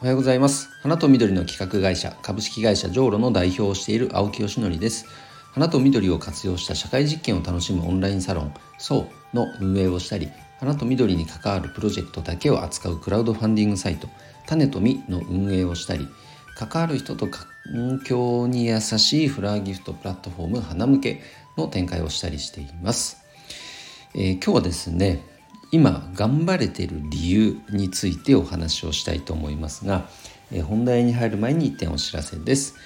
おはようございます。花と緑の企画会社株式会社ジョーロの代表をしている青木よしのりです。花と緑を活用した社会実験を楽しむオンラインサロン SO の運営をしたり花と緑に関わるプロジェクトだけを扱うクラウドファンディングサイト種と実の運営をしたり関わる人と環境に優しいフラワーギフトプラットフォーム花向けの展開をしたりしています、えー、今日はですね今頑張れてる理由についてお話をしたいと思いますが、え本題に入る前に一点お知らせです。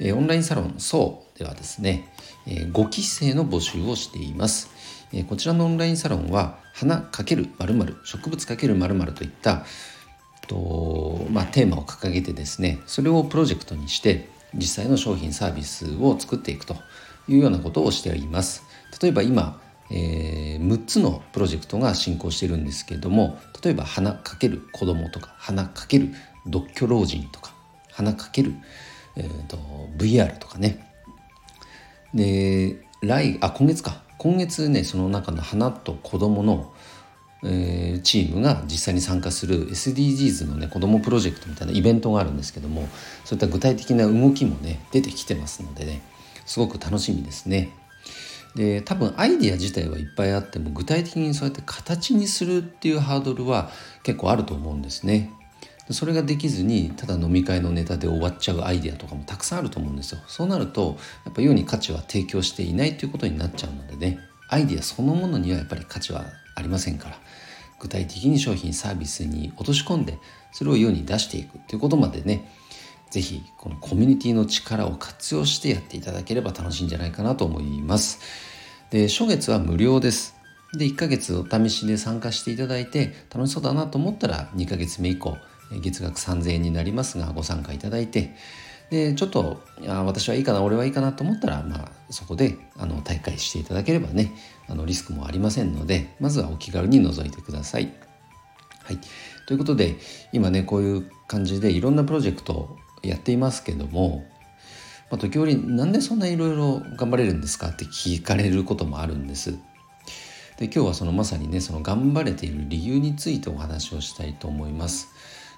えオンラインサロン SO ではですね、え5期生の募集をしています。えこちらのオンラインサロンは花×〇〇植物×〇〇といったと、まあ、テーマを掲げてですねそれをプロジェクトにして実際の商品サービスを作っていくというようなことをしております。例えば今えー、6つのプロジェクトが進行してるんですけれども例えば花かける子供とか花かける独居老人とか花かける、えーと、VR とかねで来あ今月か今月ねその中の花と子供の、えー、チームが実際に参加する SDGs のね子供プロジェクトみたいなイベントがあるんですけどもそういった具体的な動きもね出てきてますのでねすごく楽しみですね。で多分アイディア自体はいっぱいあっても具体的にそうやって形にするっていうハードルは結構あると思うんですね。それができずにただ飲み会のネタで終わっちゃうアイデアとかもたくさんあると思うんですよ。そうなるとやっぱ世に価値は提供していないということになっちゃうのでねアイデアそのものにはやっぱり価値はありませんから具体的に商品サービスに落とし込んでそれを世に出していくということまでね是非このコミュニティの力を活用してやっていただければ楽しいんじゃないかなと思います。で初月は無料ですで1ヶ月お試しで参加していただいて楽しそうだなと思ったら2ヶ月目以降月額3000円になりますがご参加いただいてでちょっとあ私はいいかな俺はいいかなと思ったら、まあ、そこであの大会していただければねあのリスクもありませんのでまずはお気軽に覗いてください。はい、ということで今ねこういう感じでいろんなプロジェクトをやっていますけどもまあ、時折なんでそんないろいろ頑張れるんですかって聞かれることもあるんです。で今日はそのまさにねその頑張れている理由についてお話をしたいと思います。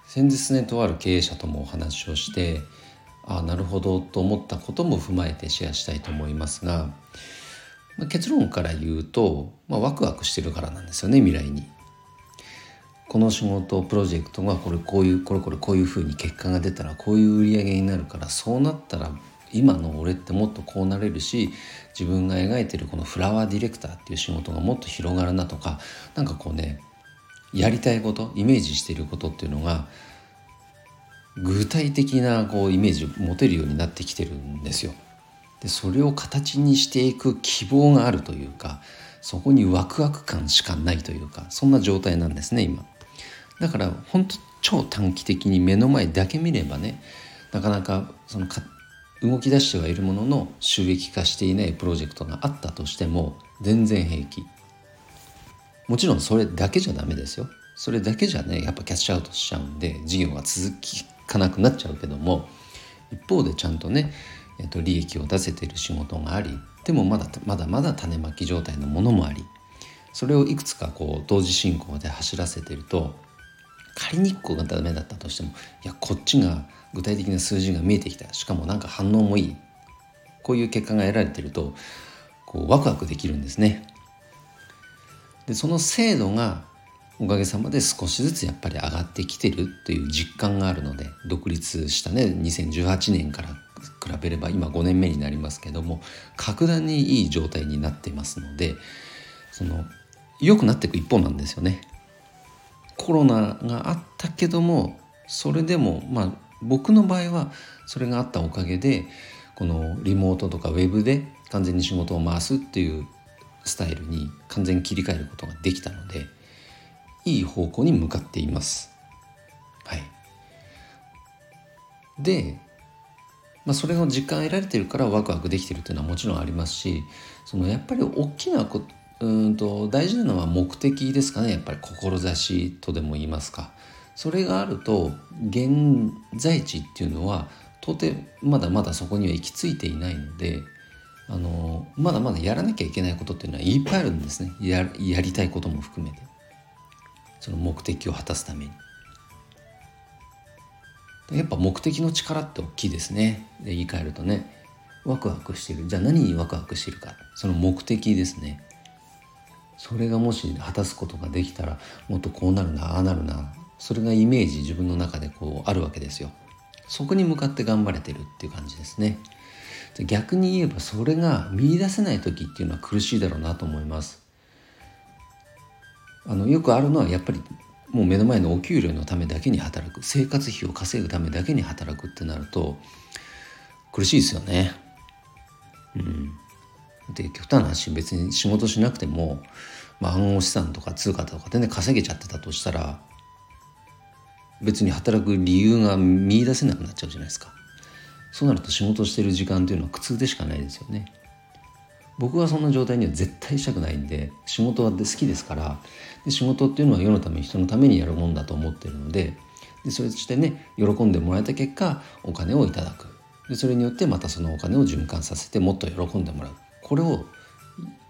先日ねとある経営者ともお話をしてああなるほどと思ったことも踏まえてシェアしたいと思いますが、まあ、結論から言うと、まあ、ワクワクしてるからなんですよね未来に。この仕事プロジェクトがこれこういうこれこれこういうふうに結果が出たらこういう売り上げになるからそうなったら今の俺ってもっとこうなれるし自分が描いてるこのフラワーディレクターっていう仕事がもっと広がるなとかなんかこうねやりたいことイメージしていることっていうのが具体的なこうイメージを持てるようになってきてるんですよ。でそれを形にしていく希望があるというかそこにワクワク感しかないというかそんな状態なんですね今。だから本当超短期的に目の前だけ見ればねなかなかそのか動き出してはいるものの収益化していないプロジェクトがあったとしても全然平気。もちろんそれだけじゃダメですよ。それだけじゃねやっぱキャッシュアウトしちゃうんで事業が続かなくなっちゃうけども一方でちゃんとね、えっと、利益を出せている仕事がありでもまだまだまだ種まき状態のものもありそれをいくつかこう同時進行で走らせてると仮に1個がダメだったとしてもいやこっちが具体的な数字が見えてきたしかもなんか反応もいいこういう結果が得られてるとこうワクワクできるんですね。でその精度がおかげさまで少しずつやっぱり上がってきてるという実感があるので独立したね2018年から比べれば今5年目になりますけども格段にいい状態になってますのでその良くなっていく一方なんですよね。コロナがあったけどもそれでもまあ僕の場合はそれがあったおかげでこのリモートとかウェブで完全に仕事を回すっていうスタイルに完全に切り替えることができたのでいい方向に向かっています。はい、で、まあ、それを実感得られてるからワクワクできてるっていうのはもちろんありますしそのやっぱり大きなこうんと大事なのは目的ですかね。やっぱり志とでも言いますか。それがあると現在地っていうのは到底まだまだそこには行き着いていないのであのまだまだやらなきゃいけないことっていうのはいっぱいあるんですね。ややりたいことも含めて。その目的を果たすために。やっぱ目的の力って大きいですね。で言い換えるとね。ワクワクしてる。じゃあ何にワクワクしてるか。その目的ですね。それがもし果たすことができたらもっとこうなるなああなるなそれがイメージ自分の中でこうあるわけですよ。そこに向かって頑張れてるっていう感じですね。逆に言えばそれが見出せない時っていうのは苦しいだろうなと思います。あのよくあるのはやっぱりもう目の前のお給料のためだけに働く生活費を稼ぐためだけに働くってなると苦しいですよね。うん、で極端な話別に仕事しなくても、まあ、暗号資産とか通貨とかでね稼げちゃってたとしたら別に働く理由が見出せなくなっちゃうじゃないですか。そうなると仕事してる時間というのは苦痛でしかないですよね。僕はそんな状態には絶対したくないんで仕事は好きですからで仕事っていうのは世のため人のためにやるもんだと思ってるのででそれしてね喜んでもらえた結果お金をいただくでそれによってまたそのお金を循環させてもっと喜んでもらうこれを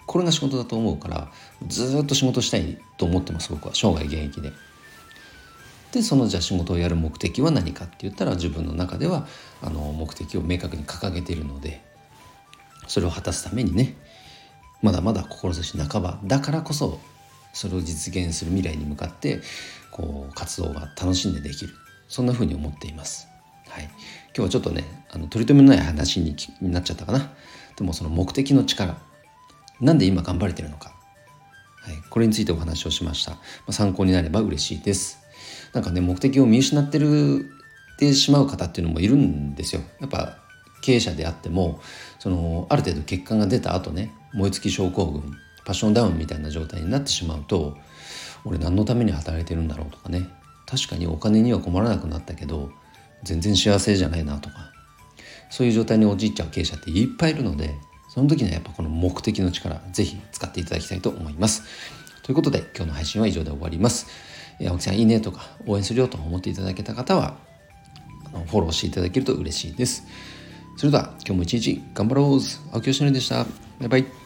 これが仕事だと思うからずっと仕事したいと思ってます僕は生涯現役で。でそのじゃあ仕事をやる目的は何かって言ったら自分の中ではあの目的を明確に掲げているのでそれを果たすためにねまだまだ志半ばだからこそそれを実現する未来に向かってこう活動が楽しんでできるそんな風に思っています。今日はちょっとねあの取り留めのない話になっちゃったかな。でもその目的の力。なんで今頑張れてるのか、はい、これについてお話をしました、まあ、参考になれば嬉しいです。なんかね目的を見失ってるてしまう方っていうのもいるんですよ。やっぱ経営者であってもそのある程度結果が出た後ね燃え尽き症候群パッションダウンみたいな状態になってしまうと俺何のために働いてるんだろうとかね。確かにお金には困らなくなったけど全然幸せじゃないなとかそういう状態に陥っちゃう経営者っていっぱいいるのでその時にはやっぱこの目的の力ぜひ使っていただきたいと思います。ということで今日の配信は以上で終わります。青木さんいいねとか応援するよと思っていただけた方はフォローしていただけると嬉しいです。それでは今日も一日頑張ろう。青木よしのりでした。バイバイ。